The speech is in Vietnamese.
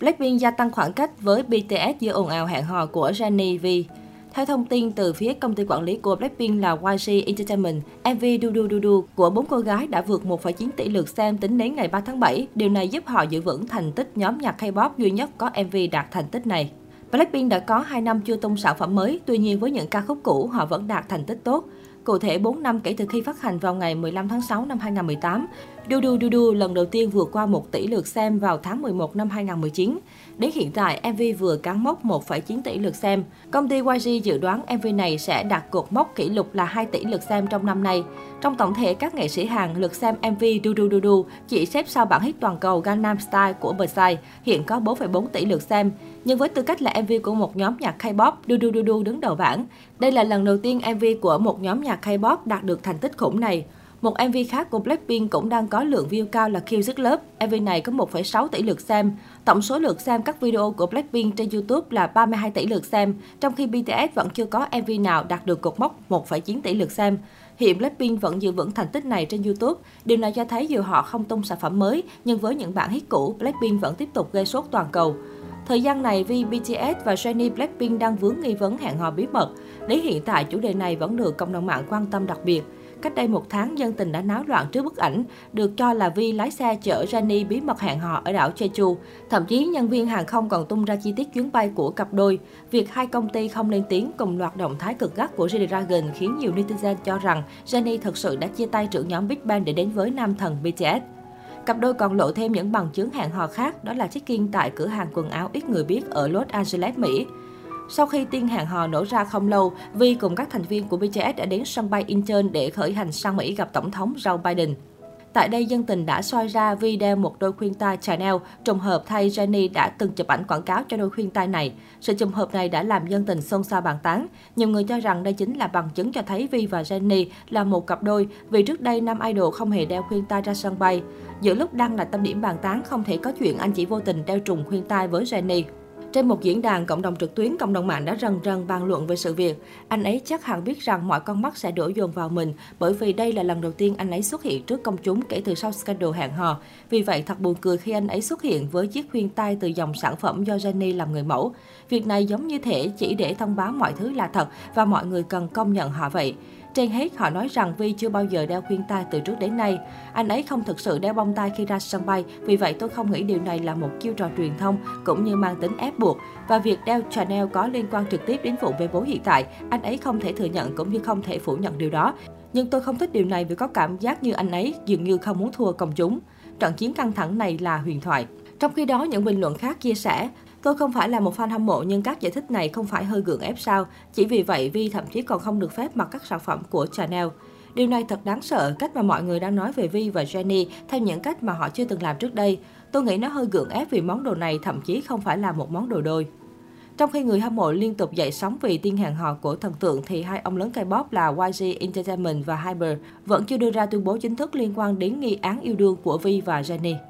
Blackpink gia tăng khoảng cách với BTS giữa ồn ào hẹn hò của Jennie V. Theo thông tin từ phía công ty quản lý của Blackpink là YG Entertainment, MV Du Du Du Du của bốn cô gái đã vượt 1,9 tỷ lượt xem tính đến ngày 3 tháng 7. Điều này giúp họ giữ vững thành tích nhóm nhạc K-pop duy nhất có MV đạt thành tích này. Blackpink đã có 2 năm chưa tung sản phẩm mới, tuy nhiên với những ca khúc cũ họ vẫn đạt thành tích tốt. Cụ thể 4 năm kể từ khi phát hành vào ngày 15 tháng 6 năm 2018, Du Du Du Du lần đầu tiên vượt qua 1 tỷ lượt xem vào tháng 11 năm 2019. Đến hiện tại, MV vừa cán mốc 1,9 tỷ lượt xem. Công ty YG dự đoán MV này sẽ đạt cột mốc kỷ lục là 2 tỷ lượt xem trong năm nay. Trong tổng thể các nghệ sĩ Hàn, lượt xem MV Du Du Du Du chỉ xếp sau bản hit toàn cầu Gangnam Style của Psy, hiện có 4,4 tỷ lượt xem. Nhưng với tư cách là MV của một nhóm nhạc K-pop, Du Du Du Du đứng đầu bảng. Đây là lần đầu tiên MV của một nhóm nhạc K-pop đạt được thành tích khủng này. Một MV khác của Blackpink cũng đang có lượng view cao là Kill This Love. MV này có 1,6 tỷ lượt xem. Tổng số lượt xem các video của Blackpink trên YouTube là 32 tỷ lượt xem, trong khi BTS vẫn chưa có MV nào đạt được cột mốc 1,9 tỷ lượt xem. Hiện Blackpink vẫn giữ vững thành tích này trên YouTube. Điều này cho thấy dù họ không tung sản phẩm mới, nhưng với những bản hit cũ, Blackpink vẫn tiếp tục gây sốt toàn cầu. Thời gian này, vì BTS và Jennie Blackpink đang vướng nghi vấn hẹn hò bí mật. Đến hiện tại, chủ đề này vẫn được cộng đồng mạng quan tâm đặc biệt. Cách đây một tháng, dân tình đã náo loạn trước bức ảnh được cho là Vi lái xe chở Jennie bí mật hẹn hò ở đảo Jeju. Thậm chí, nhân viên hàng không còn tung ra chi tiết chuyến bay của cặp đôi. Việc hai công ty không lên tiếng cùng loạt động thái cực gắt của G-Dragon khiến nhiều netizen cho rằng Jennie thực sự đã chia tay trưởng nhóm Big Bang để đến với nam thần BTS. Cặp đôi còn lộ thêm những bằng chứng hẹn hò khác, đó là check-in tại cửa hàng quần áo ít người biết ở Los Angeles, Mỹ. Sau khi tin hẹn hò nổ ra không lâu, Vi cùng các thành viên của BTS đã đến sân bay Incheon để khởi hành sang Mỹ gặp Tổng thống Joe Biden. Tại đây, dân tình đã soi ra Vi đeo một đôi khuyên tai Chanel, trùng hợp thay Jennie đã từng chụp ảnh quảng cáo cho đôi khuyên tai này. Sự trùng hợp này đã làm dân tình xôn xao bàn tán. Nhiều người cho rằng đây chính là bằng chứng cho thấy Vi và Jennie là một cặp đôi, vì trước đây nam idol không hề đeo khuyên tai ra sân bay. Giữa lúc đang là tâm điểm bàn tán, không thể có chuyện anh chỉ vô tình đeo trùng khuyên tai với Jennie. Trên một diễn đàn cộng đồng trực tuyến, cộng đồng mạng đã rần rần bàn luận về sự việc. Anh ấy chắc hẳn biết rằng mọi con mắt sẽ đổ dồn vào mình, bởi vì đây là lần đầu tiên anh ấy xuất hiện trước công chúng kể từ sau scandal hẹn hò. Vì vậy, thật buồn cười khi anh ấy xuất hiện với chiếc khuyên tai từ dòng sản phẩm do Jenny làm người mẫu. Việc này giống như thể chỉ để thông báo mọi thứ là thật và mọi người cần công nhận họ vậy. Trên hết, họ nói rằng Vi chưa bao giờ đeo khuyên tai từ trước đến nay. Anh ấy không thực sự đeo bông tai khi ra sân bay, vì vậy tôi không nghĩ điều này là một chiêu trò truyền thông cũng như mang tính ép buộc. Và việc đeo Chanel có liên quan trực tiếp đến vụ bê bối hiện tại, anh ấy không thể thừa nhận cũng như không thể phủ nhận điều đó. Nhưng tôi không thích điều này vì có cảm giác như anh ấy dường như không muốn thua công chúng. Trận chiến căng thẳng này là huyền thoại. Trong khi đó, những bình luận khác chia sẻ, Tôi không phải là một fan hâm mộ nhưng các giải thích này không phải hơi gượng ép sao. Chỉ vì vậy Vi thậm chí còn không được phép mặc các sản phẩm của Chanel. Điều này thật đáng sợ, cách mà mọi người đang nói về Vi và Jennie theo những cách mà họ chưa từng làm trước đây. Tôi nghĩ nó hơi gượng ép vì món đồ này thậm chí không phải là một món đồ đôi. Trong khi người hâm mộ liên tục dậy sóng vì tiên hẹn hò của thần tượng thì hai ông lớn K-pop là YG Entertainment và Hyper vẫn chưa đưa ra tuyên bố chính thức liên quan đến nghi án yêu đương của Vi và Jennie.